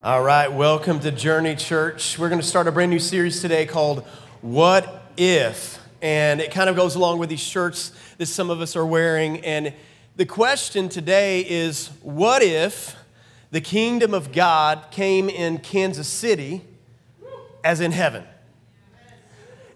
All right, welcome to Journey Church. We're going to start a brand new series today called What If? And it kind of goes along with these shirts that some of us are wearing. And the question today is What if the kingdom of God came in Kansas City as in heaven?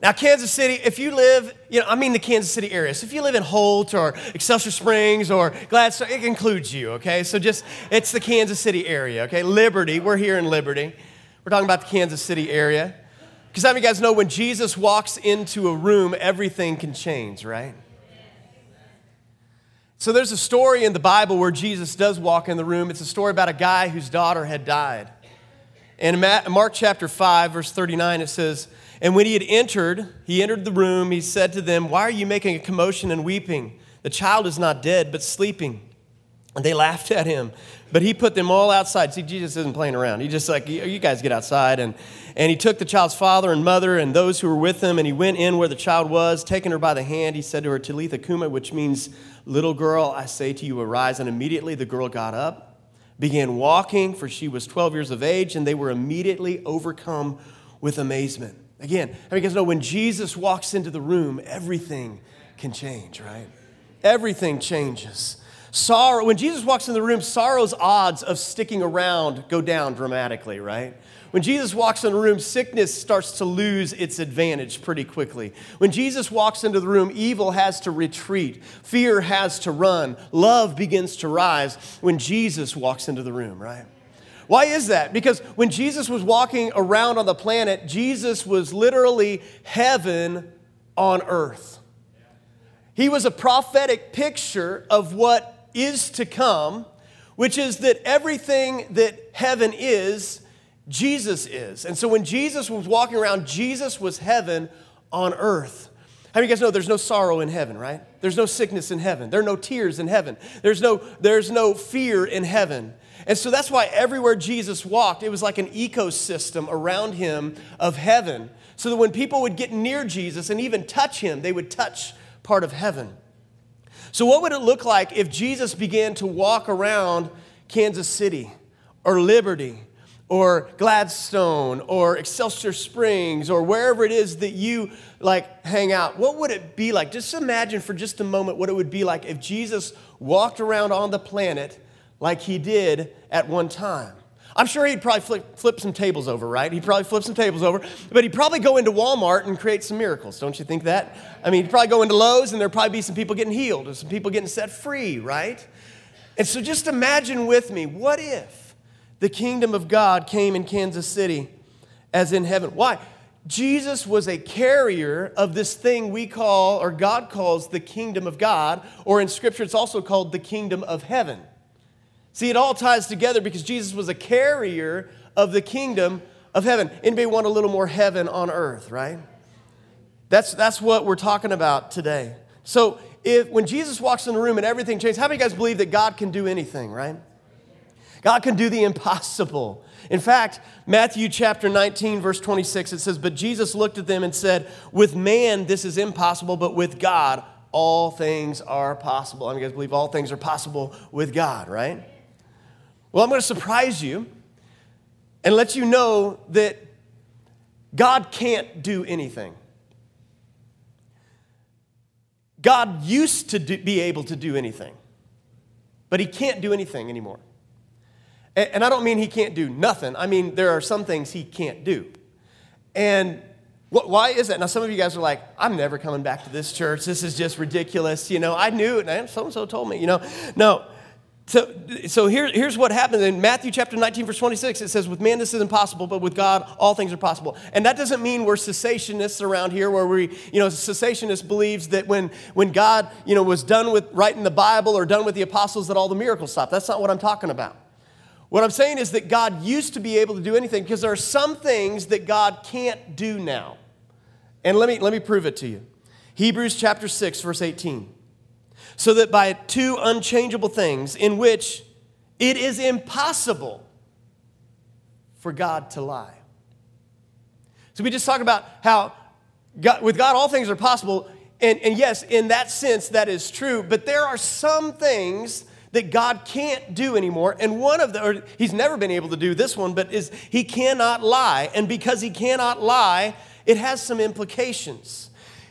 Now, Kansas City, if you live, you know, I mean the Kansas City area. So if you live in Holt or Excelsior Springs or Gladstone, it includes you, okay? So just, it's the Kansas City area, okay? Liberty, we're here in Liberty. We're talking about the Kansas City area. Because some of you guys know when Jesus walks into a room, everything can change, right? So there's a story in the Bible where Jesus does walk in the room. It's a story about a guy whose daughter had died. And in Mark chapter 5, verse 39, it says, and when he had entered, he entered the room, he said to them, Why are you making a commotion and weeping? The child is not dead, but sleeping. And they laughed at him. But he put them all outside. See, Jesus isn't playing around. He just like, you guys get outside. And, and he took the child's father and mother and those who were with him, and he went in where the child was. Taking her by the hand, he said to her, Talitha Kuma, which means, Little girl, I say to you, arise. And immediately the girl got up, began walking, for she was 12 years of age, and they were immediately overcome with amazement. Again, how you guys know when Jesus walks into the room, everything can change, right? Everything changes. Sorrow, when Jesus walks in the room, sorrow's odds of sticking around go down dramatically, right? When Jesus walks in the room, sickness starts to lose its advantage pretty quickly. When Jesus walks into the room, evil has to retreat, fear has to run, love begins to rise when Jesus walks into the room, right? Why is that? Because when Jesus was walking around on the planet, Jesus was literally heaven on earth. He was a prophetic picture of what is to come, which is that everything that heaven is, Jesus is. And so when Jesus was walking around, Jesus was heaven on earth. How do you guys know there's no sorrow in heaven, right? There's no sickness in heaven. There are no tears in heaven. There's no, there's no fear in heaven. And so that's why everywhere Jesus walked, it was like an ecosystem around him of heaven. So that when people would get near Jesus and even touch him, they would touch part of heaven. So, what would it look like if Jesus began to walk around Kansas City or Liberty or Gladstone or Excelsior Springs or wherever it is that you like hang out? What would it be like? Just imagine for just a moment what it would be like if Jesus walked around on the planet like he did at one time. I'm sure he'd probably flip, flip, some tables over, right? He'd probably flip some tables over, but he'd probably go into Walmart and create some miracles. Don't you think that? I mean, he'd probably go into Lowe's and there'd probably be some people getting healed or some people getting set free, right? And so just imagine with me what if the kingdom of God came in Kansas City as in heaven? Why? Jesus was a carrier of this thing we call, or God calls, the kingdom of God, or in Scripture it's also called the kingdom of heaven. See, it all ties together because Jesus was a carrier of the kingdom of heaven. Anybody want a little more heaven on earth, right? That's, that's what we're talking about today. So, if when Jesus walks in the room and everything changes, how many guys believe that God can do anything, right? God can do the impossible. In fact, Matthew chapter 19, verse 26, it says, But Jesus looked at them and said, With man this is impossible, but with God all things are possible. I mean, you guys believe all things are possible with God, right? Well, I'm going to surprise you and let you know that God can't do anything. God used to do, be able to do anything, but he can't do anything anymore. And, and I don't mean he can't do nothing. I mean, there are some things he can't do. And what, why is that? Now, some of you guys are like, I'm never coming back to this church. This is just ridiculous. You know, I knew it. And so and so told me, you know. No, so, so here, here's what happens in Matthew chapter 19, verse 26. It says, With man this is impossible, but with God all things are possible. And that doesn't mean we're cessationists around here, where we, you know, cessationist believes that when, when God, you know, was done with writing the Bible or done with the apostles, that all the miracles stopped. That's not what I'm talking about. What I'm saying is that God used to be able to do anything because there are some things that God can't do now. And let me, let me prove it to you. Hebrews chapter 6, verse 18 so that by two unchangeable things in which it is impossible for God to lie. So we just talked about how God, with God all things are possible. And, and yes, in that sense, that is true. But there are some things that God can't do anymore. And one of the, or he's never been able to do this one, but is he cannot lie. And because he cannot lie, it has some implications.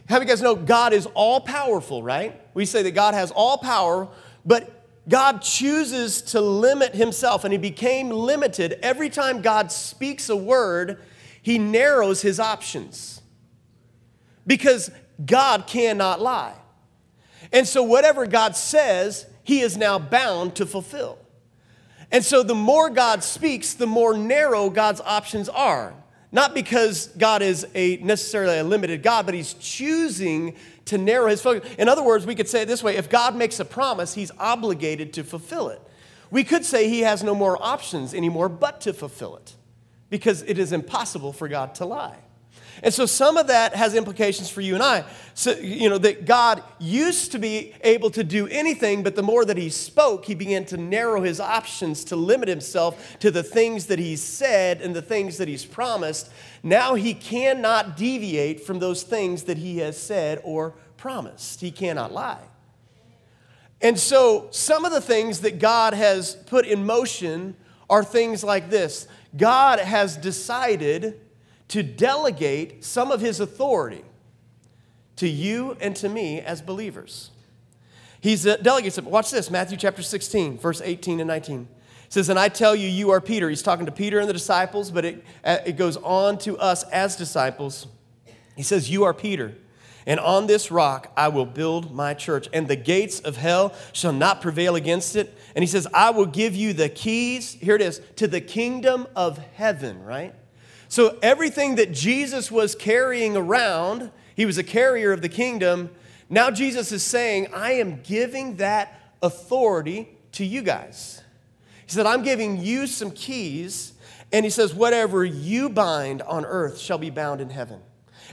Have you guys know God is all powerful, right? We say that God has all power, but God chooses to limit himself, and he became limited. Every time God speaks a word, he narrows his options because God cannot lie. And so, whatever God says, he is now bound to fulfill. And so, the more God speaks, the more narrow God's options are. Not because God is a necessarily a limited God, but he's choosing to narrow his focus. In other words, we could say it this way if God makes a promise, he's obligated to fulfill it. We could say he has no more options anymore but to fulfill it because it is impossible for God to lie. And so some of that has implications for you and I. So, you know, that God used to be able to do anything, but the more that he spoke, he began to narrow his options to limit himself to the things that he said and the things that he's promised. Now he cannot deviate from those things that he has said or promised. He cannot lie. And so some of the things that God has put in motion are things like this God has decided to delegate some of his authority to you and to me as believers. He's uh, delegates it. Watch this Matthew chapter 16, verse 18 and 19. It says, And I tell you, you are Peter. He's talking to Peter and the disciples, but it, uh, it goes on to us as disciples. He says, You are Peter. And on this rock I will build my church, and the gates of hell shall not prevail against it. And he says, I will give you the keys, here it is, to the kingdom of heaven, right? So everything that Jesus was carrying around, he was a carrier of the kingdom. Now Jesus is saying, I am giving that authority to you guys. He said, I'm giving you some keys. And he says, Whatever you bind on earth shall be bound in heaven.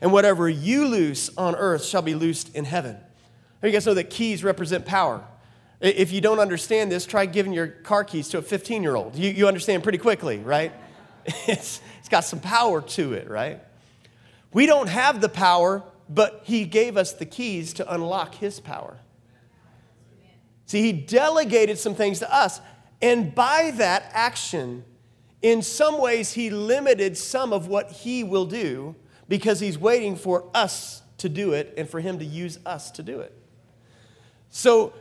And whatever you loose on earth shall be loosed in heaven. You guys know that keys represent power. If you don't understand this, try giving your car keys to a 15 year old. You, you understand pretty quickly, right? It's, it's got some power to it, right? We don't have the power, but He gave us the keys to unlock His power. See, He delegated some things to us. And by that action, in some ways, He limited some of what He will do because He's waiting for us to do it and for Him to use us to do it. So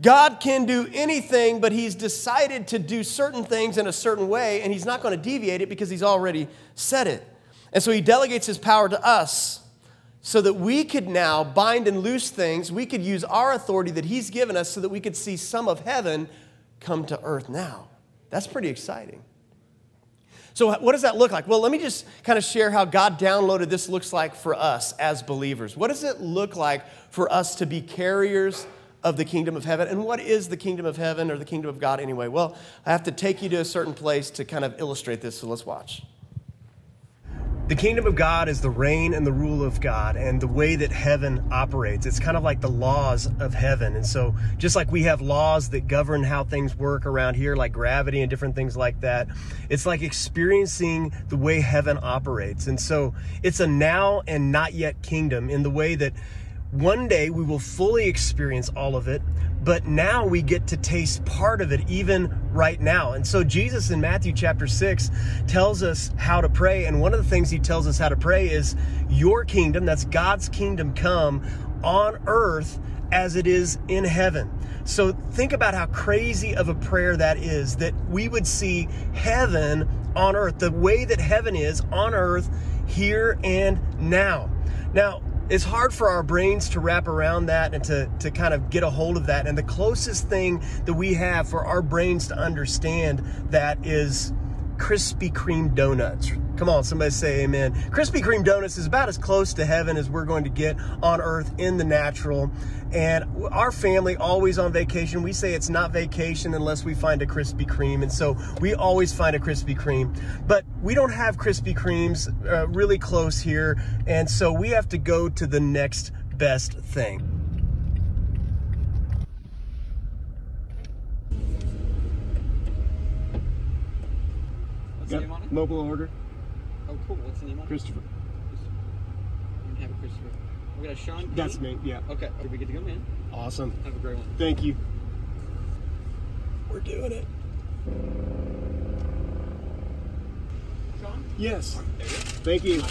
God can do anything, but He's decided to do certain things in a certain way, and He's not going to deviate it because He's already said it. And so He delegates His power to us so that we could now bind and loose things. We could use our authority that He's given us so that we could see some of heaven come to earth now. That's pretty exciting. So, what does that look like? Well, let me just kind of share how God downloaded this looks like for us as believers. What does it look like for us to be carriers of the kingdom of heaven. And what is the kingdom of heaven or the kingdom of God anyway? Well, I have to take you to a certain place to kind of illustrate this, so let's watch. The kingdom of God is the reign and the rule of God and the way that heaven operates. It's kind of like the laws of heaven. And so, just like we have laws that govern how things work around here, like gravity and different things like that, it's like experiencing the way heaven operates. And so, it's a now and not yet kingdom in the way that one day we will fully experience all of it, but now we get to taste part of it even right now. And so Jesus in Matthew chapter 6 tells us how to pray. And one of the things he tells us how to pray is, Your kingdom, that's God's kingdom, come on earth as it is in heaven. So think about how crazy of a prayer that is that we would see heaven on earth, the way that heaven is on earth here and now. Now, it's hard for our brains to wrap around that and to, to kind of get a hold of that. And the closest thing that we have for our brains to understand that is Krispy Kreme donuts. Come on, somebody say amen. Krispy Kreme donuts is about as close to heaven as we're going to get on earth in the natural. And our family always on vacation. We say it's not vacation unless we find a Krispy Kreme. And so we always find a Krispy Kreme. But we don't have Krispy Kremes uh, really close here. And so we have to go to the next best thing. What's the Yep. name on it? Mobile order. Oh, cool. What's the name on it? Christopher. We have a Christopher. We got a Sean. P. That's me. Yeah. Okay. Are we good to go, man? Awesome. Have a great one. Thank you. we're doing it. Sean? Yes. Thank you.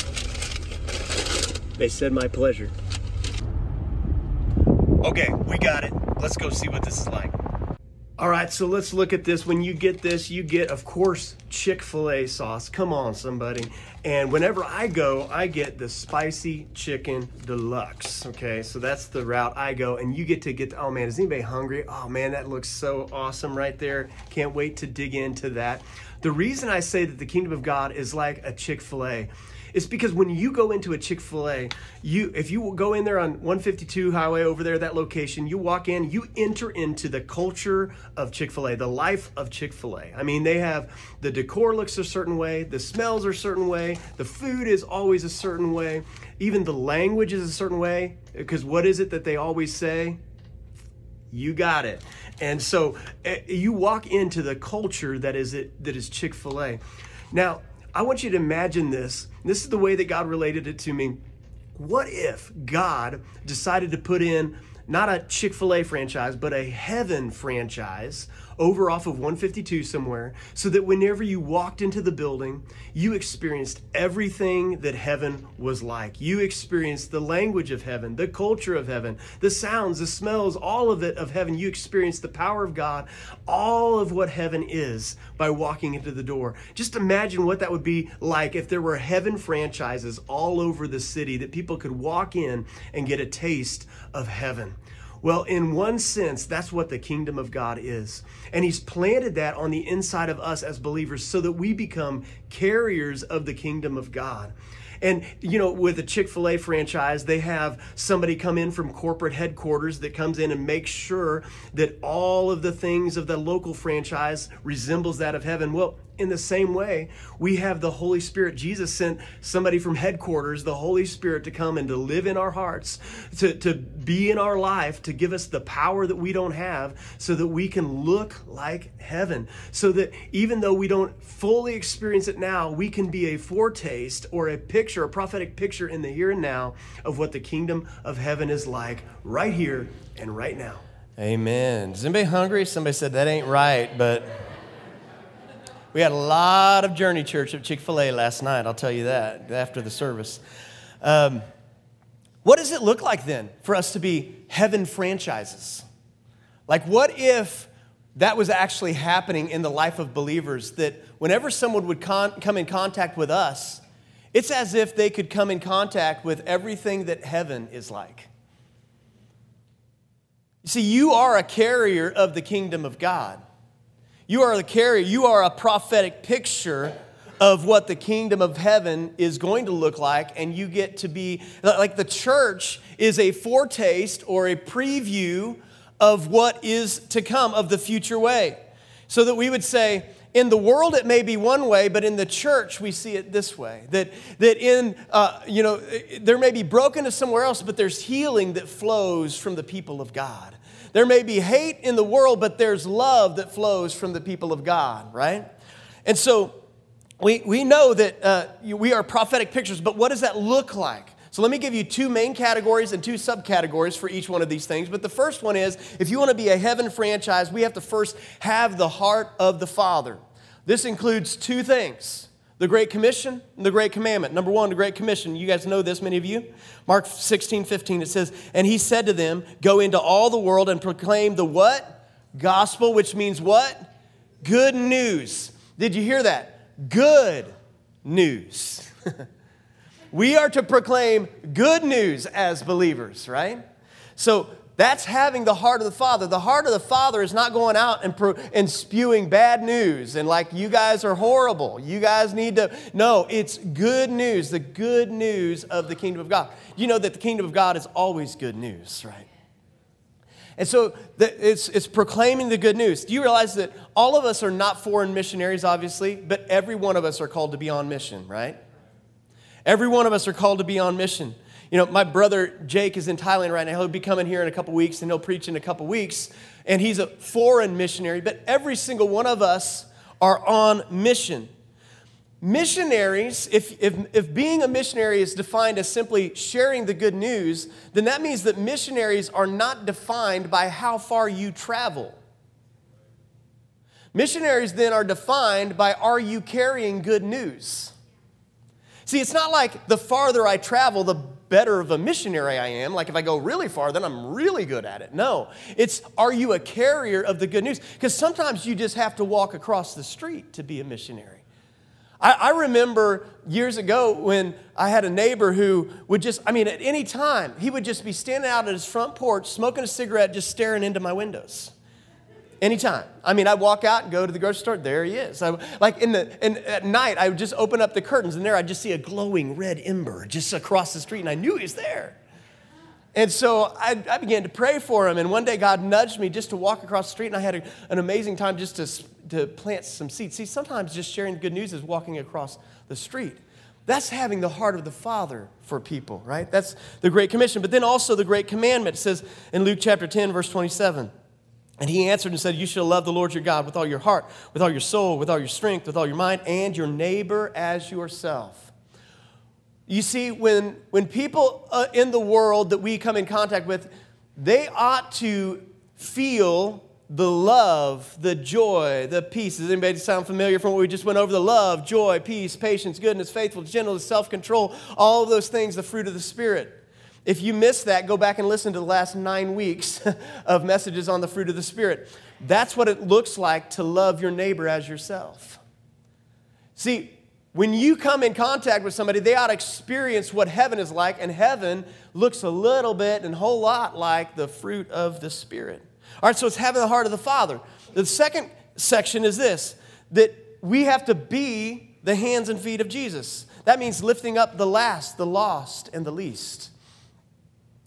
They said my pleasure. Okay, we got it. Let's go see what this is like. All right, so let's look at this. When you get this, you get, of course, Chick fil A sauce. Come on, somebody. And whenever I go, I get the spicy chicken deluxe. Okay, so that's the route I go. And you get to get, oh man, is anybody hungry? Oh man, that looks so awesome right there. Can't wait to dig into that. The reason I say that the kingdom of God is like a Chick fil A it's because when you go into a Chick-fil-A, you if you go in there on 152 highway over there, that location, you walk in, you enter into the culture of Chick-fil-A, the life of Chick-fil-A. I mean, they have the decor looks a certain way, the smells are a certain way, the food is always a certain way, even the language is a certain way. Because what is it that they always say? You got it. And so uh, you walk into the culture that is it that is Chick-fil-A. Now, I want you to imagine this. This is the way that God related it to me. What if God decided to put in not a Chick fil A franchise, but a heaven franchise over off of 152 somewhere, so that whenever you walked into the building, you experienced everything that heaven was like. You experienced the language of heaven, the culture of heaven, the sounds, the smells, all of it of heaven. You experienced the power of God, all of what heaven is by walking into the door. Just imagine what that would be like if there were heaven franchises all over the city that people could walk in and get a taste of heaven. Well, in one sense, that's what the kingdom of God is. And He's planted that on the inside of us as believers so that we become carriers of the kingdom of God. And, you know, with a Chick fil A franchise, they have somebody come in from corporate headquarters that comes in and makes sure that all of the things of the local franchise resembles that of heaven. Well, in the same way, we have the Holy Spirit. Jesus sent somebody from headquarters, the Holy Spirit, to come and to live in our hearts, to, to be in our life, to give us the power that we don't have, so that we can look like heaven. So that even though we don't fully experience it now, we can be a foretaste or a picture, a prophetic picture in the here and now of what the kingdom of heaven is like right here and right now. Amen. Is anybody hungry? Somebody said that ain't right, but. We had a lot of Journey Church at Chick fil A last night, I'll tell you that, after the service. Um, what does it look like then for us to be heaven franchises? Like, what if that was actually happening in the life of believers? That whenever someone would con- come in contact with us, it's as if they could come in contact with everything that heaven is like. See, you are a carrier of the kingdom of God. You are the carrier, you are a prophetic picture of what the kingdom of heaven is going to look like, and you get to be like the church is a foretaste or a preview of what is to come, of the future way. So that we would say, in the world it may be one way but in the church we see it this way. That, that in uh, you know there may be brokenness somewhere else but there's healing that flows from the people of god there may be hate in the world, but there's love that flows from the people of God, right? And so we, we know that uh, we are prophetic pictures, but what does that look like? So let me give you two main categories and two subcategories for each one of these things. But the first one is if you want to be a heaven franchise, we have to first have the heart of the Father. This includes two things the Great Commission the Great Commandment. Number one, the Great Commission. You guys know this, many of you. Mark 16, 15, it says, And he said to them, Go into all the world and proclaim the what? Gospel, which means what? Good news. Did you hear that? Good news. we are to proclaim good news as believers, right? So that's having the heart of the Father. The heart of the Father is not going out and, and spewing bad news and like, you guys are horrible. You guys need to. No, it's good news, the good news of the kingdom of God. You know that the kingdom of God is always good news, right? And so it's, it's proclaiming the good news. Do you realize that all of us are not foreign missionaries, obviously, but every one of us are called to be on mission, right? Every one of us are called to be on mission. You know, my brother Jake is in Thailand right now. He'll be coming here in a couple weeks and he'll preach in a couple weeks. And he's a foreign missionary, but every single one of us are on mission. Missionaries, if, if, if being a missionary is defined as simply sharing the good news, then that means that missionaries are not defined by how far you travel. Missionaries then are defined by are you carrying good news? See, it's not like the farther I travel, the better of a missionary I am. Like if I go really far, then I'm really good at it. No, it's are you a carrier of the good news? Because sometimes you just have to walk across the street to be a missionary. I, remember years ago when I had a neighbor who would just, I mean, at any time, he would just be standing out at his front porch, smoking a cigarette, just staring into my windows. Anytime. I mean, I'd walk out and go to the grocery store. There he is. I, like in the and at night, I would just open up the curtains, and there I'd just see a glowing red ember just across the street, and I knew he was there. And so I, I began to pray for him. And one day, God nudged me just to walk across the street, and I had a, an amazing time just to, to plant some seeds. See, sometimes just sharing good news is walking across the street. That's having the heart of the Father for people, right? That's the Great Commission. But then also the Great Commandment says in Luke chapter 10, verse 27. And he answered and said, You shall love the Lord your God with all your heart, with all your soul, with all your strength, with all your mind, and your neighbor as yourself. You see, when, when people uh, in the world that we come in contact with, they ought to feel the love, the joy, the peace. Does anybody sound familiar from what we just went over? The love, joy, peace, patience, goodness, faithfulness, gentleness, self control, all those things, the fruit of the Spirit. If you missed that, go back and listen to the last nine weeks of messages on the fruit of the Spirit. That's what it looks like to love your neighbor as yourself. See, when you come in contact with somebody, they ought to experience what heaven is like, and heaven looks a little bit and a whole lot like the fruit of the Spirit. All right, so it's having the heart of the Father. The second section is this that we have to be the hands and feet of Jesus. That means lifting up the last, the lost, and the least.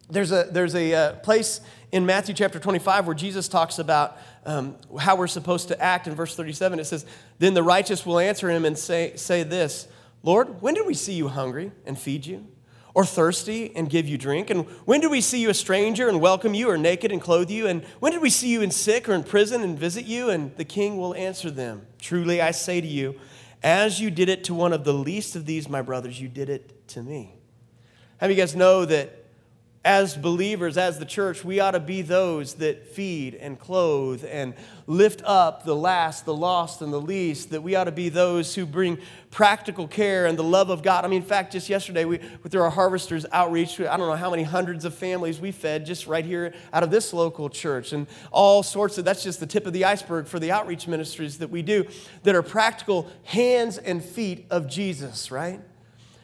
There's a, there's a uh, place in Matthew chapter 25 where Jesus talks about um, how we're supposed to act. In verse 37, it says, Then the righteous will answer him and say, say this Lord, when did we see you hungry and feed you? Or thirsty and give you drink? And when did we see you a stranger and welcome you, or naked and clothe you? And when did we see you in sick or in prison and visit you? And the king will answer them Truly I say to you, as you did it to one of the least of these, my brothers, you did it to me. How of you guys know that as believers, as the church, we ought to be those that feed and clothe and lift up the last, the lost, and the least. That we ought to be those who bring practical care and the love of God. I mean, in fact, just yesterday, we, through our harvesters outreach, I don't know how many hundreds of families we fed just right here out of this local church. And all sorts of, that's just the tip of the iceberg for the outreach ministries that we do that are practical hands and feet of Jesus, right?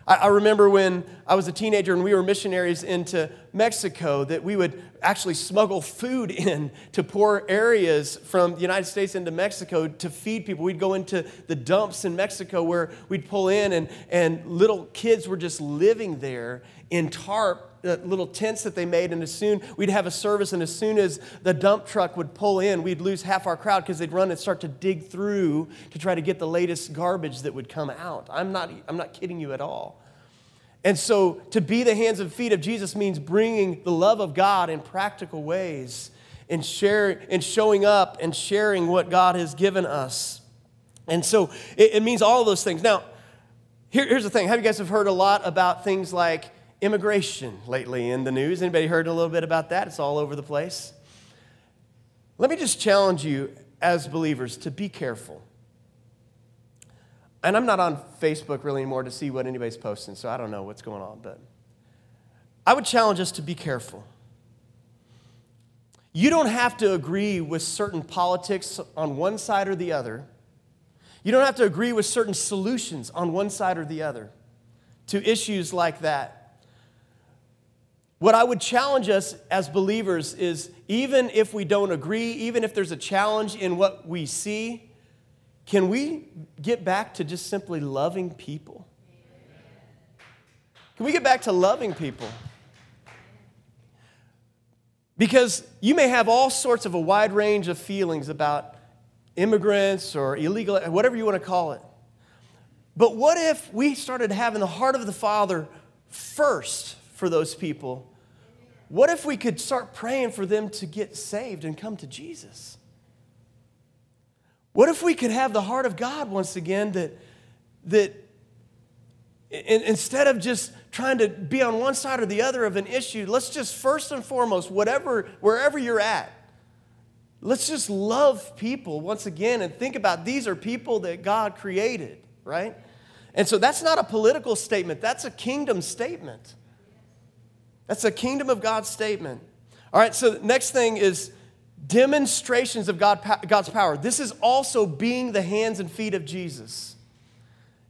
I, remember when I was a teenager and we were missionaries into Mexico that we would actually smuggle food in to poor areas from the United States into Mexico to feed people. We'd go into the dumps in Mexico where we'd pull in and, and little kids were just living there in tarp little tents that they made, and as soon we'd have a service, and as soon as the dump truck would pull in, we'd lose half our crowd because they'd run and start to dig through to try to get the latest garbage that would come out. I'm not, I'm not kidding you at all. And so to be the hands and feet of Jesus means bringing the love of God in practical ways and, share, and showing up and sharing what God has given us. And so it, it means all those things. Now, here, here's the thing. Have you guys have heard a lot about things like immigration lately in the news? Anybody heard a little bit about that? It's all over the place. Let me just challenge you as believers to be careful and I'm not on Facebook really anymore to see what anybody's posting, so I don't know what's going on. But I would challenge us to be careful. You don't have to agree with certain politics on one side or the other. You don't have to agree with certain solutions on one side or the other to issues like that. What I would challenge us as believers is even if we don't agree, even if there's a challenge in what we see, can we get back to just simply loving people? Can we get back to loving people? Because you may have all sorts of a wide range of feelings about immigrants or illegal, whatever you want to call it. But what if we started having the heart of the Father first for those people? What if we could start praying for them to get saved and come to Jesus? What if we could have the heart of God once again that, that instead of just trying to be on one side or the other of an issue, let's just first and foremost, whatever, wherever you're at, let's just love people once again and think about these are people that God created, right? And so that's not a political statement, that's a kingdom statement. That's a kingdom of God statement. All right, so next thing is demonstrations of God, God's power. This is also being the hands and feet of Jesus.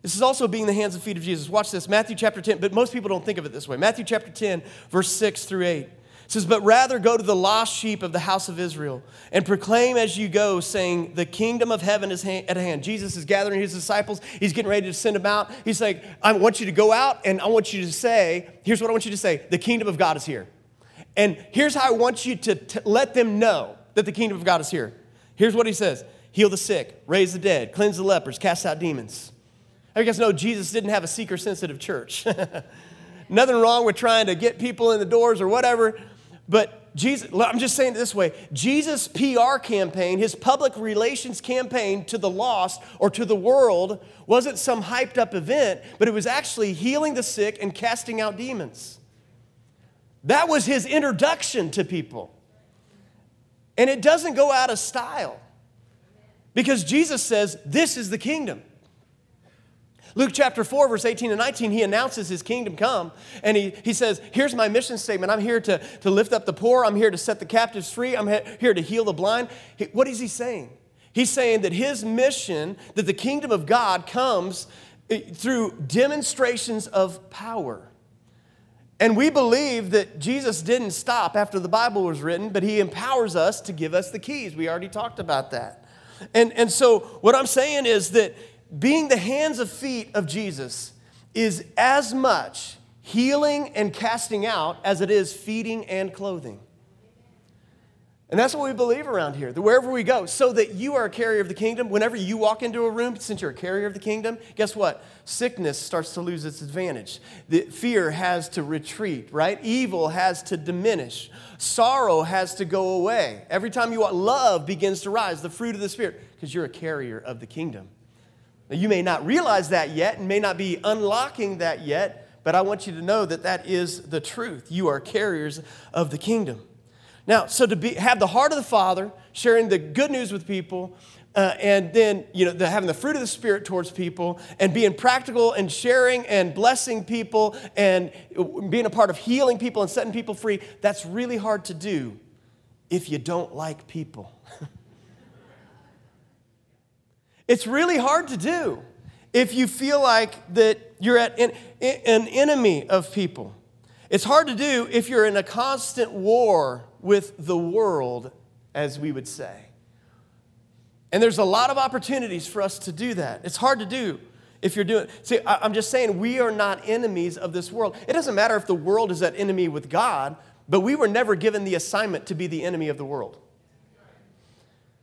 This is also being the hands and feet of Jesus. Watch this, Matthew chapter 10, but most people don't think of it this way. Matthew chapter 10, verse 6 through 8 says, But rather go to the lost sheep of the house of Israel and proclaim as you go, saying, The kingdom of heaven is at hand. Jesus is gathering his disciples. He's getting ready to send them out. He's like, I want you to go out and I want you to say, Here's what I want you to say the kingdom of God is here. And here's how I want you to, to let them know that the kingdom of God is here. Here's what he says heal the sick, raise the dead, cleanse the lepers, cast out demons. I guess know Jesus didn't have a seeker sensitive church. Nothing wrong with trying to get people in the doors or whatever, but Jesus, I'm just saying it this way Jesus' PR campaign, his public relations campaign to the lost or to the world, wasn't some hyped up event, but it was actually healing the sick and casting out demons. That was his introduction to people. And it doesn't go out of style because Jesus says, This is the kingdom. Luke chapter 4, verse 18 and 19, he announces his kingdom come. And he, he says, Here's my mission statement. I'm here to, to lift up the poor. I'm here to set the captives free. I'm here to heal the blind. What is he saying? He's saying that his mission, that the kingdom of God comes eh, through demonstrations of power. And we believe that Jesus didn't stop after the Bible was written, but he empowers us to give us the keys. We already talked about that. And, and so, what I'm saying is that being the hands and feet of Jesus is as much healing and casting out as it is feeding and clothing. And that's what we believe around here, that wherever we go, so that you are a carrier of the kingdom, whenever you walk into a room, since you're a carrier of the kingdom, guess what? Sickness starts to lose its advantage. The fear has to retreat, right? Evil has to diminish. Sorrow has to go away. Every time you walk, love begins to rise, the fruit of the Spirit, because you're a carrier of the kingdom. Now, you may not realize that yet and may not be unlocking that yet, but I want you to know that that is the truth. You are carriers of the kingdom. Now, so to be, have the heart of the Father, sharing the good news with people, uh, and then you know the, having the fruit of the Spirit towards people, and being practical and sharing and blessing people, and being a part of healing people and setting people free, that's really hard to do if you don't like people. It's really hard to do if you feel like that you're at an, enemy of people. It's hard to do if you're in a constant war with the world, as we would say. And there's a lot of opportunities for us to do that. It's hard to do if you're doing see i'm just saying we are not enemies of this world it doesn't matter if the world is at enemy with god but we were never given the assignment to be the enemy of the world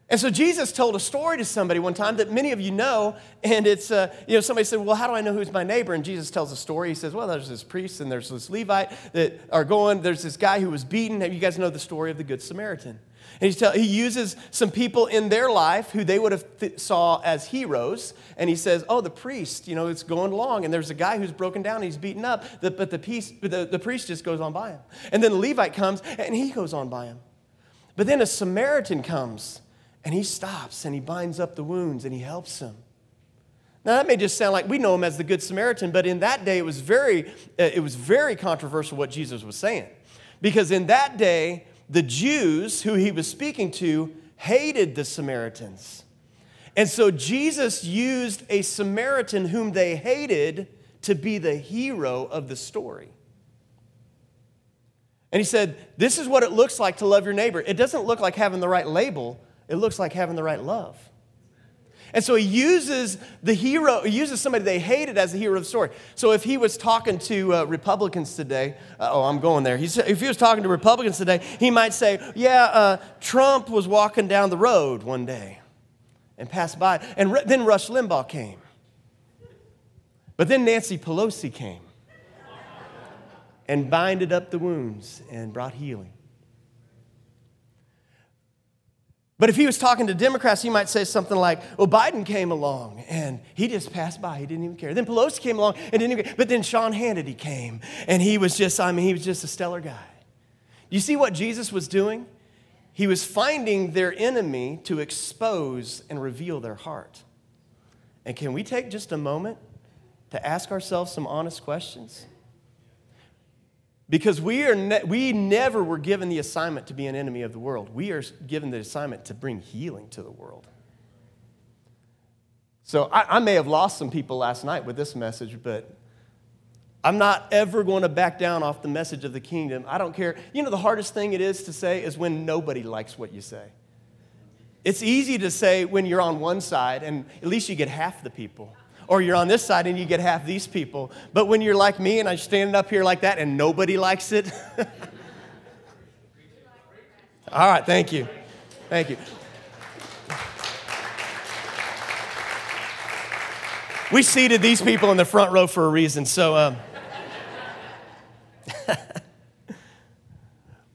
and so Jesus told a story to somebody one time that many of you know, and it's, uh, you know, somebody said, well, how do I know who's my neighbor? And Jesus tells a story. He says, well, there's this priest and there's this Levite that are going, there's this guy who was beaten. You guys know the story of the Good Samaritan. And tell, he uses some people in their life who they would have th- saw as heroes, and he says, oh, the priest, you know, it's going along, and there's a guy who's broken down, he's beaten up, but the, piece, the, the priest just goes on by him. And then the Levite comes, and he goes on by him. But then a Samaritan comes, and he stops and he binds up the wounds and he helps him. Now that may just sound like we know him as the Good Samaritan, but in that day it was very, uh, it was very controversial what Jesus was saying. Because in that day, the Jews who he was speaking to hated the Samaritans. And so Jesus used a Samaritan whom they hated to be the hero of the story. And he said, This is what it looks like to love your neighbor. It doesn't look like having the right label, it looks like having the right love. And so he uses the hero, he uses somebody they hated as the hero of the story. So if he was talking to uh, Republicans today, uh, oh, I'm going there. He's, if he was talking to Republicans today, he might say, Yeah, uh, Trump was walking down the road one day and passed by. And re- then Rush Limbaugh came. But then Nancy Pelosi came and binded up the wounds and brought healing. But if he was talking to Democrats, he might say something like, well, Biden came along and he just passed by. He didn't even care. Then Pelosi came along and didn't even But then Sean Hannity came and he was just, I mean, he was just a stellar guy. You see what Jesus was doing? He was finding their enemy to expose and reveal their heart. And can we take just a moment to ask ourselves some honest questions? Because we, are ne- we never were given the assignment to be an enemy of the world. We are given the assignment to bring healing to the world. So I, I may have lost some people last night with this message, but I'm not ever going to back down off the message of the kingdom. I don't care. You know, the hardest thing it is to say is when nobody likes what you say. It's easy to say when you're on one side and at least you get half the people or you're on this side and you get half these people. But when you're like me and I'm standing up here like that and nobody likes it. All right, thank you. Thank you. We seated these people in the front row for a reason. So, um,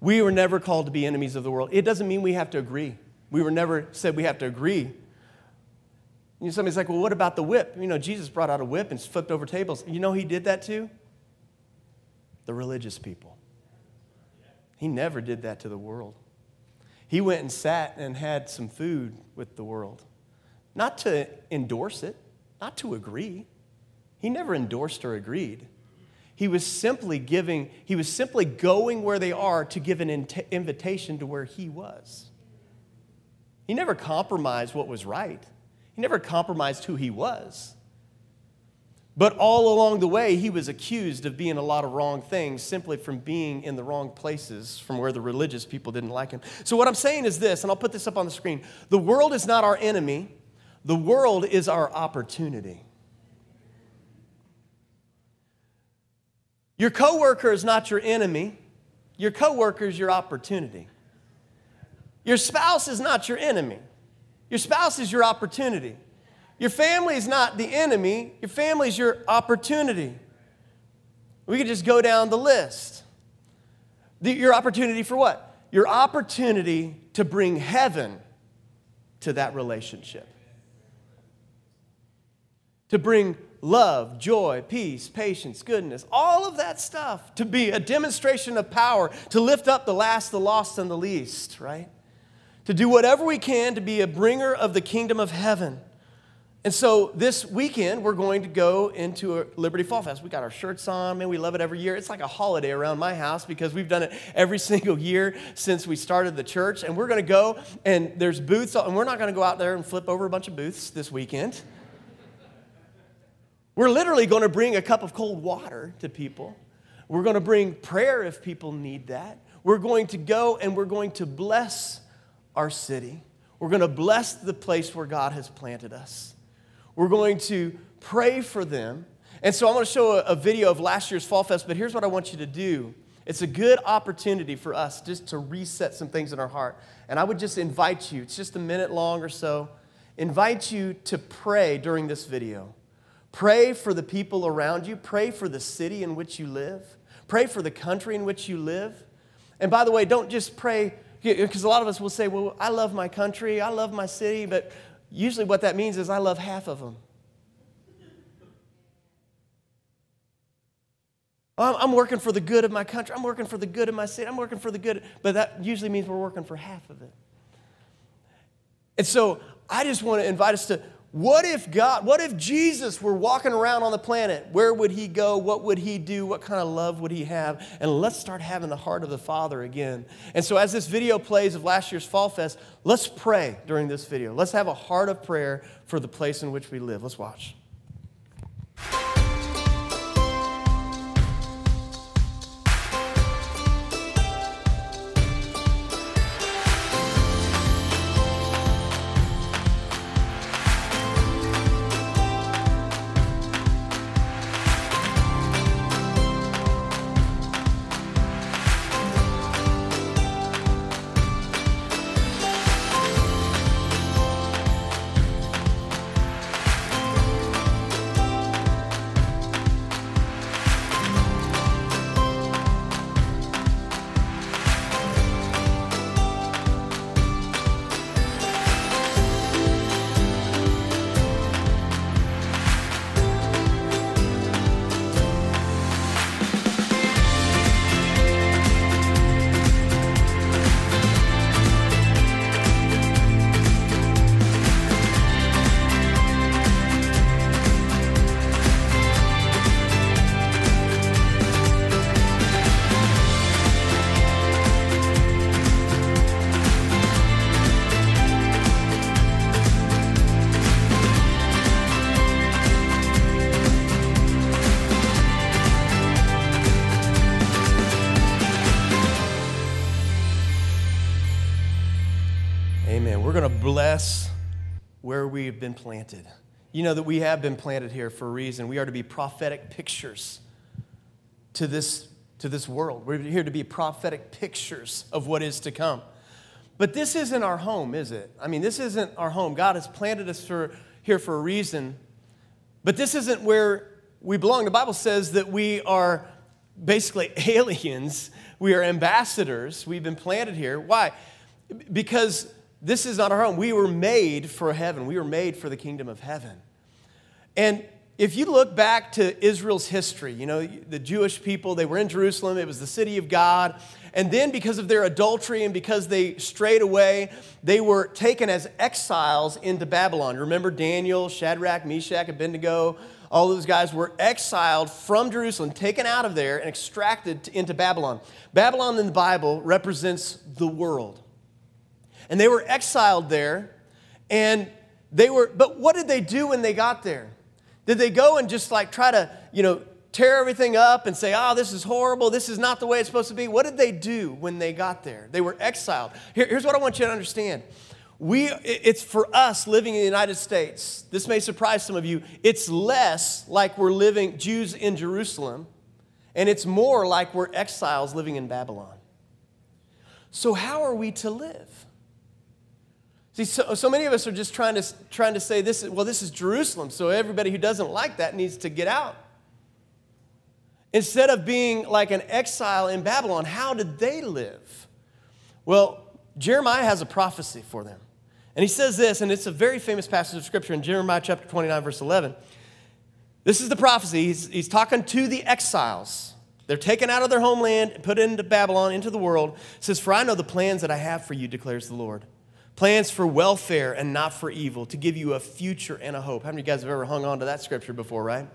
we were never called to be enemies of the world. It doesn't mean we have to agree. We were never said we have to agree you know, somebody's like, well, what about the whip? You know, Jesus brought out a whip and flipped over tables. You know, he did that too? The religious people. He never did that to the world. He went and sat and had some food with the world, not to endorse it, not to agree. He never endorsed or agreed. He was simply giving, he was simply going where they are to give an invitation to where he was. He never compromised what was right. He never compromised who he was. But all along the way, he was accused of being a lot of wrong things simply from being in the wrong places from where the religious people didn't like him. So, what I'm saying is this, and I'll put this up on the screen the world is not our enemy, the world is our opportunity. Your coworker is not your enemy, your coworker is your opportunity. Your spouse is not your enemy. Your spouse is your opportunity. Your family is not the enemy, your family is your opportunity. We could just go down the list. The, your opportunity for what? Your opportunity to bring heaven to that relationship. To bring love, joy, peace, patience, goodness, all of that stuff to be a demonstration of power, to lift up the last, the lost, and the least, right? To do whatever we can to be a bringer of the kingdom of heaven. And so this weekend, we're going to go into Liberty Fall Fest. We got our shirts on, man. We love it every year. It's like a holiday around my house because we've done it every single year since we started the church. And we're going to go, and there's booths, and we're not going to go out there and flip over a bunch of booths this weekend. We're literally going to bring a cup of cold water to people. We're going to bring prayer if people need that. We're going to go and we're going to bless our city. We're going to bless the place where God has planted us. We're going to pray for them. And so I'm going to show a, a, video of last year's Fall Fest, but here's what I want you to do. It's a good opportunity for us just to reset some things in our heart. And I would just invite you, it's just a minute long or so, invite you to pray during this video. Pray for the people around you, pray for the city in which you live, pray for the country in which you live. And by the way, don't just pray because a lot of us will say, well, I love my country, I love my city, but usually what that means is I love half of them. I'm working for the good of my country. I'm working for the good of my city. I'm working for the good. But that usually means we're working for half of it. And so I just want to invite us to what if God, what if Jesus were walking around on the planet? Where would he go? What would he do? What kind of love would he have? And let's start having the heart of the Father again. And so, as this video plays of last year's Fall Fest, let's pray during this video. Let's have a heart of prayer for the place in which we live. Let's watch. Planted. You know that we have been planted here for a reason. We are to be prophetic pictures to this, to this world. We're here to be prophetic pictures of what is to come. But this isn't our home, is it? I mean, this isn't our home. God has planted us for, here for a reason. But this isn't where we belong. The Bible says that we are basically aliens, we are ambassadors. We've been planted here. Why? Because this is not our home. We were made for heaven, we were made for the kingdom of heaven. And if you look back to Israel's history, you know, the Jewish people, they were in Jerusalem, it was the city of God. And then, because of their adultery and because they strayed away, they were taken as exiles into Babylon. Remember Daniel, Shadrach, Meshach, Abednego? All those guys were exiled from Jerusalem, taken out of there, and extracted into Babylon. Babylon in the Bible represents the world. And they were exiled there, and they were, but what did they do when they got there? Did they go and just like try to, you know, tear everything up and say, oh, this is horrible, this is not the way it's supposed to be? What did they do when they got there? They were exiled. Here, here's what I want you to understand. We, it's for us living in the United States. This may surprise some of you. It's less like we're living Jews in Jerusalem, and it's more like we're exiles living in Babylon. So, how are we to live? See, so, so many of us are just trying to, trying to say this, well, this is Jerusalem, so everybody who doesn't like that needs to get out. Instead of being like an exile in Babylon, how did they live? Well, Jeremiah has a prophecy for them. And he says this, and it's a very famous passage of scripture in Jeremiah chapter 29, verse 11. This is the prophecy. He's, he's talking to the exiles. They're taken out of their homeland and put into Babylon, into the world. It says, For I know the plans that I have for you, declares the Lord plans for welfare and not for evil, to give you a future and a hope. How many of you guys have ever hung on to that scripture before, right?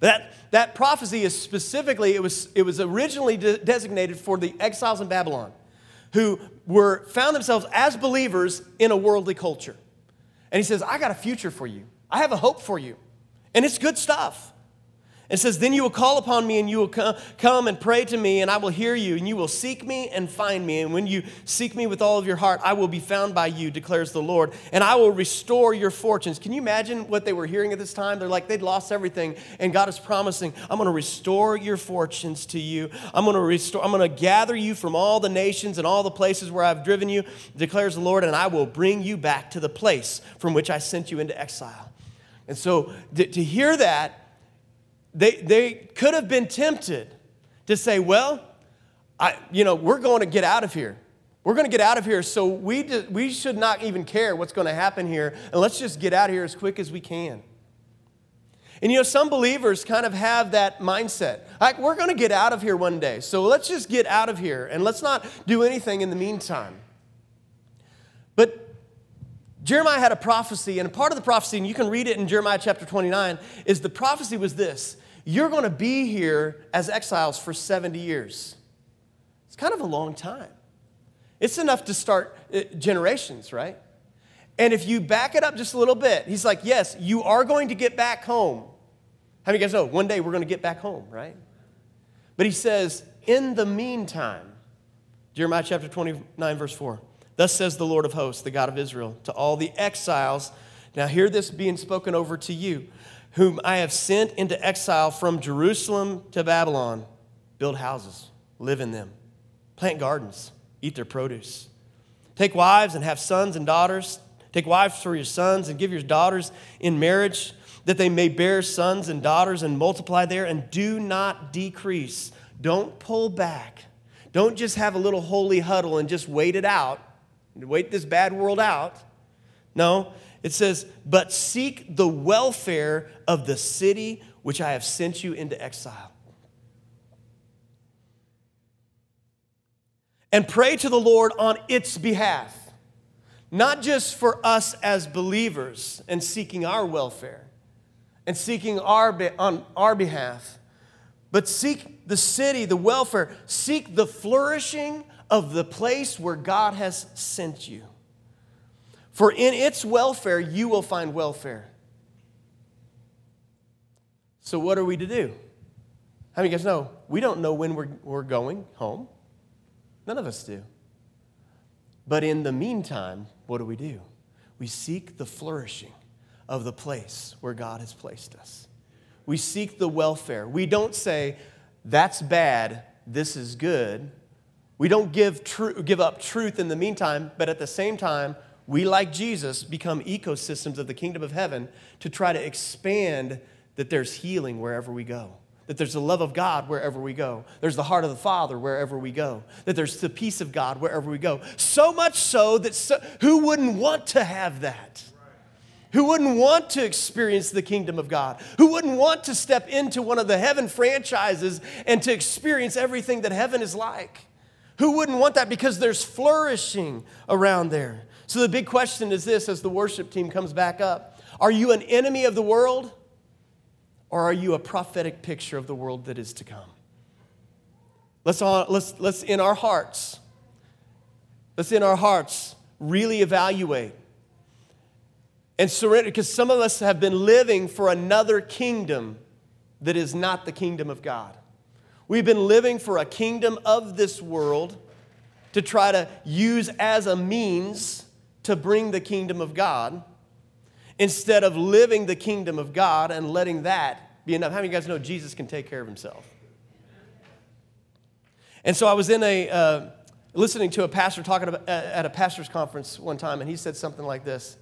But that, that prophecy is specifically, it was, it was originally de- designated for the exiles in Babylon who were, found themselves as believers in a worldly culture. And he says, I got a future for you. I have a hope for you. And it's good stuff. It says, Then you will call upon me and you will come and pray to me, and I will hear you, and you will seek me and find me. And when you seek me with all of your heart, I will be found by you, declares the Lord, and I will restore your fortunes. Can you imagine what they were hearing at this time? They're like, they'd lost everything, and God is promising, I'm going to restore your fortunes to you. I'm going to restore, I'm going to gather you from all the nations and all the places where I've driven you, declares the Lord, and I will bring you back to the place from which I sent you into exile. And so to, to hear that, they, they could have been tempted to say, well, I, you know, we're going to get out of here. We're going to get out of here, so we, we should not even care what's going to happen here, and let's just get out of here as quick as we can. And you know, some believers kind of have that mindset. Like, we're going to get out of here one day, so let's just get out of here and let's not do anything in the meantime. But Jeremiah had a prophecy, and part of the prophecy, and you can read it in Jeremiah chapter 29, is the prophecy was this you're going to be here as exiles for 70 years. It's kind of a long time. It's enough to start uh, generations, right? And if you back it up just a little bit, he's like, yes, you are going to get back home. How many of you guys know one day we're going to get back home, right? But he says, in the meantime, Jeremiah chapter 29, verse 4, thus says the Lord of hosts, the God of Israel, to all the exiles. Now, hear this being spoken over to you whom I have sent into exile from Jerusalem to Babylon, build houses, live in them, plant gardens, eat their produce. Take wives and have sons and daughters. Take wives for your sons and give your daughters in marriage, that they may bear sons and daughters and multiply there, and do not decrease. Don't pull back. Don't just have a little holy huddle and just wait it out, wait this bad world out. No, it says, But seek the welfare of the city which I have sent you into exile. And pray to the Lord on its behalf, not just for us as believers and seeking our welfare and seeking our, on our behalf, but seek the city, the welfare, seek the flourishing of the place where God has sent you. For in its welfare, you will find welfare. So, what are we to do? How many of you guys know? We don't know when we're, we're going home. None of us do. But in the meantime, what do we do? We seek the flourishing of the place where God has placed us. We seek the welfare. We don't say, that's bad, this is good. We don't give, tr- give up truth in the meantime, but at the same time, we, like Jesus, become ecosystems of the kingdom of heaven to try to expand that there's healing wherever we go, that there's the love of God wherever we go, there's the heart of the Father wherever we go, that there's the peace of God wherever we go. So much so that so, who wouldn't want to have that? Who wouldn't want to experience the kingdom of God? Who wouldn't want to step into one of the heaven franchises and to experience everything that heaven is like? Who wouldn't want that? Because there's flourishing around there. So the big question is this as the worship team comes back up Are you an enemy of the world? Or are you a prophetic picture of the world that is to come? Let's, all, let's, let's in our hearts, let's in our hearts really evaluate and surrender, because some of us have been living for another kingdom that is not the kingdom of God. We've been living for a kingdom of this world to try to use as a means to bring the kingdom of God instead of living the kingdom of God and letting that be enough. How many of you guys know Jesus can take care of himself? And so I was in a, uh, listening to a pastor talking about, at a pastor's conference one time, and he said something like this.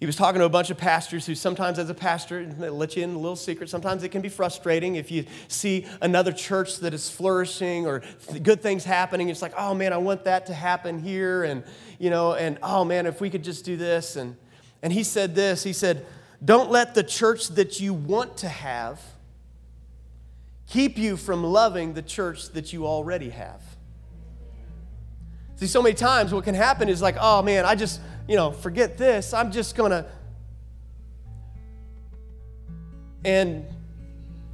He was talking to a bunch of pastors who sometimes, as a pastor, they let you in a little secret. Sometimes it can be frustrating if you see another church that is flourishing or good things happening. It's like, oh man, I want that to happen here, and you know, and oh man, if we could just do this. And and he said this. He said, "Don't let the church that you want to have keep you from loving the church that you already have." See, so many times what can happen is like, oh man, I just you know, forget this. I'm just going to. And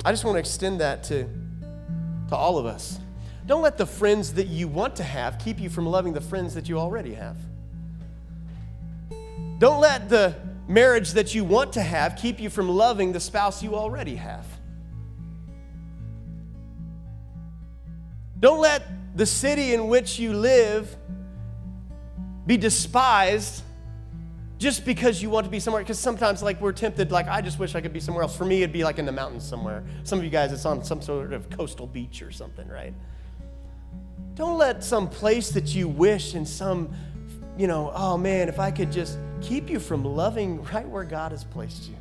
I just want to extend that to, to all of us. Don't let the friends that you want to have keep you from loving the friends that you already have. Don't let the marriage that you want to have keep you from loving the spouse you already have. Don't let the city in which you live be despised just because you want to be somewhere. Because sometimes like we're tempted like i just wish i could be somewhere else. For me it'd be like in the mountains somewhere. Some of you guys it's on some sort of coastal beach or something right? Don't let some place that you wish and some you know oh man if i could just keep you from loving right where god has placed you.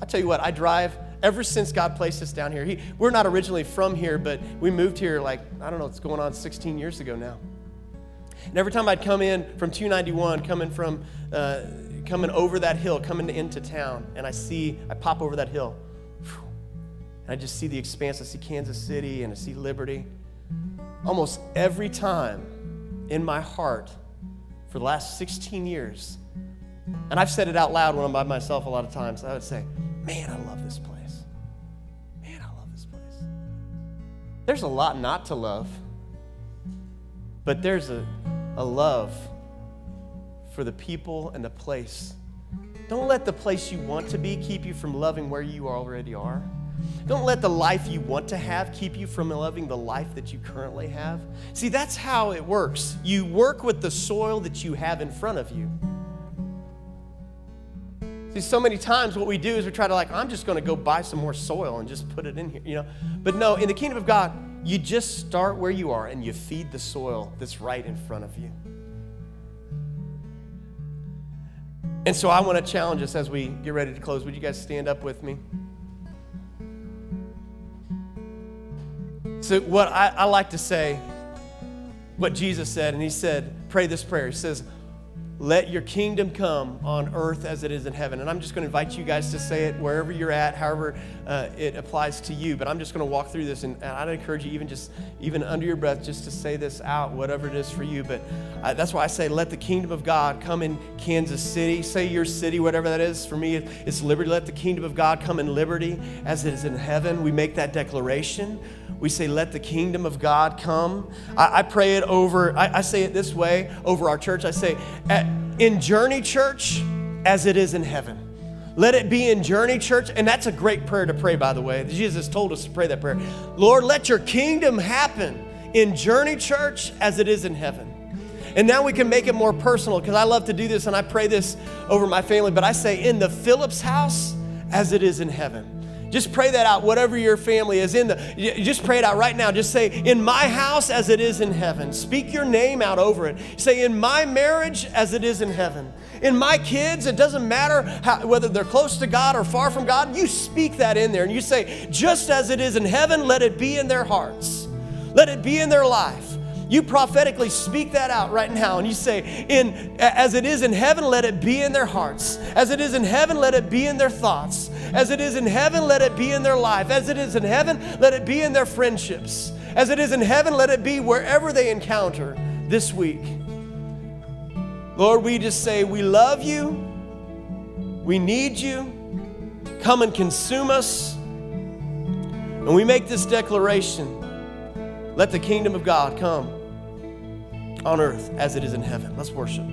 I'll tell you what i drive ever since god placed us down here. He, we're not originally from here but we moved here like i don't know it's going on 16 years ago now and every time I'd come in from 291, coming from, uh, coming over that hill, coming into town, and I see, I pop over that hill, and I just see the expanse. I see Kansas City and I see Liberty. Almost every time in my heart for the last 16 years, and I've said it out loud when I'm by myself a lot of times, I would say, Man, I love this place. Man, I love this place. There's a lot not to love, but there's a a love for the people and the place. Don't let the place you want to be keep you from loving where you already are. Don't let the life you want to have keep you from loving the life that you currently have. See, that's how it works. You work with the soil that you have in front of you. See, so many times what we do is we try to, like, I'm just going to go buy some more soil and just put it in here, you know. But no, in the kingdom of God, you just start where you are and you feed the soil that's right in front of you. And so I want to challenge us as we get ready to close. Would you guys stand up with me? So, what I, I like to say, what Jesus said, and he said, pray this prayer. He says, let your kingdom come on earth as it is in heaven. And I'm just going to invite you guys to say it wherever you're at, however uh, it applies to you. But I'm just going to walk through this, and, and, I'd encourage you, even just even under your breath, just to say this out, whatever it is for you. But uh, that's why I say, let the kingdom of God come in Kansas City. Say your city, whatever that is. For me, it's liberty. Let the kingdom of God come in liberty as it is in heaven. We make that declaration. We say, let the kingdom of God come. I, I pray it over. I, I say it this way over our church. I say, in Journey Church as it is in heaven. Let it be in Journey Church. And that's a great prayer to pray, by the way. Jesus told us to pray that prayer. Lord, let your kingdom happen in Journey Church as it is in heaven. And now we can make it more personal because I love to do this and I pray this over my family, but I say, in the Phillips house as it is in heaven. Just pray that out, whatever your family is in the. Just pray it out right now. Just say, in my house as it is in heaven. Speak your name out over it. Say, in my marriage as it is in heaven. In my kids, it doesn't matter how, whether they're close to God or far from God, you speak that in there and you say, just as it is in heaven, let it be in their hearts, let it be in their life. You prophetically speak that out right now and you say, in, as it is in heaven, let it be in their hearts. As it is in heaven, let it be in their thoughts. As it is in heaven, let it be in their life. As it is in heaven, let it be in their friendships. As it is in heaven, let it be wherever they encounter this week. Lord, we just say, we love you. We need you. Come and consume us. And we make this declaration let the kingdom of God come on earth as it is in heaven. Let's worship.